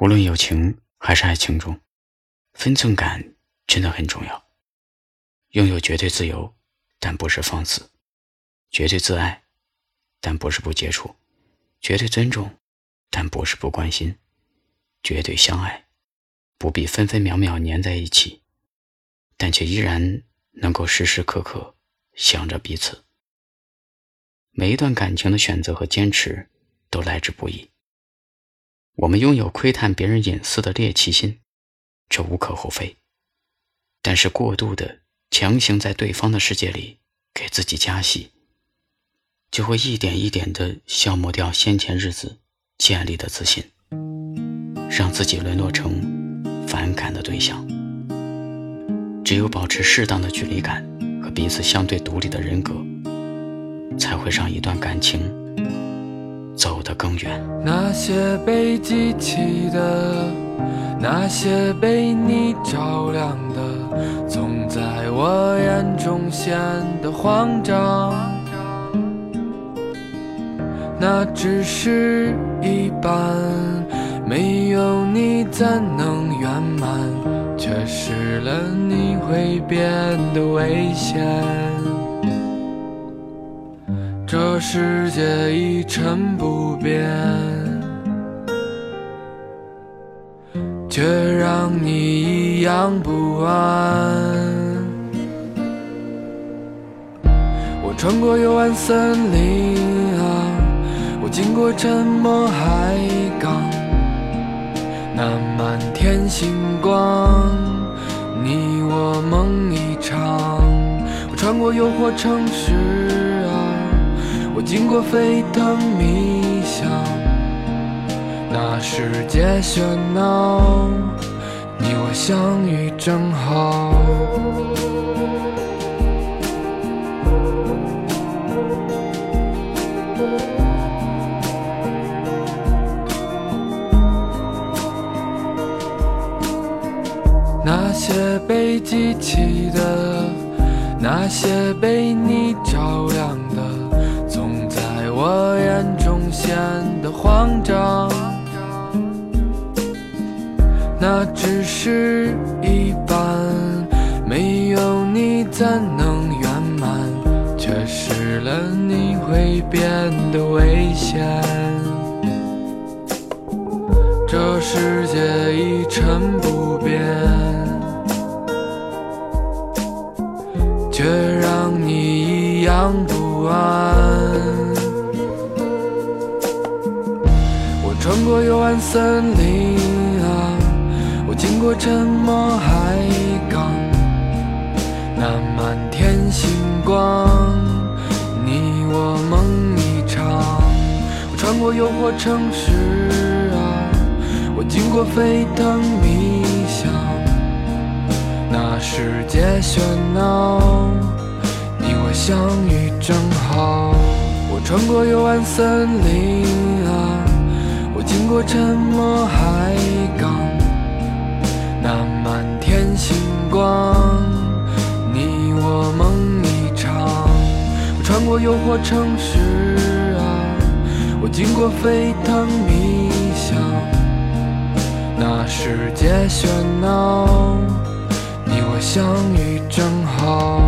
无论友情还是爱情中，分寸感真的很重要。拥有绝对自由，但不是放肆；绝对自爱，但不是不接触；绝对尊重，但不是不关心；绝对相爱，不必分分秒秒粘在一起，但却依然能够时时刻刻想着彼此。每一段感情的选择和坚持，都来之不易。我们拥有窥探别人隐私的猎奇心，这无可厚非。但是过度的强行在对方的世界里给自己加戏，就会一点一点的消磨掉先前日子建立的自信，让自己沦落成反感的对象。只有保持适当的距离感和彼此相对独立的人格，才会让一段感情。更远。那些被记起的，那些被你照亮的，总在我眼中显得慌张。那只是一半，没有你怎能圆满？缺失了你会变得危险。世界一成不变，却让你一样不安。我穿过幽暗森林啊，我经过沉默海港，那满天星光，你我梦一场。我穿过诱惑城市。经过沸腾迷香，那世界喧闹，你我相遇正好。那些被记起的，那些被你照亮的。我眼中显得慌张，那只是一半，没有你怎能圆满？缺失了你会变得危险，这世界一成不变，却让你一样不安。过幽暗森林啊，我经过沉默海港，那满天星光，你我梦一场。我穿过诱惑城市啊，我经过沸腾迷香，那世界喧闹，你我相遇正好。我穿过幽暗森林啊。经过沉默海港，那满天星光，你我梦一场。我穿过诱惑城市啊，我经过沸腾迷香，那世界喧闹，你我相遇正好。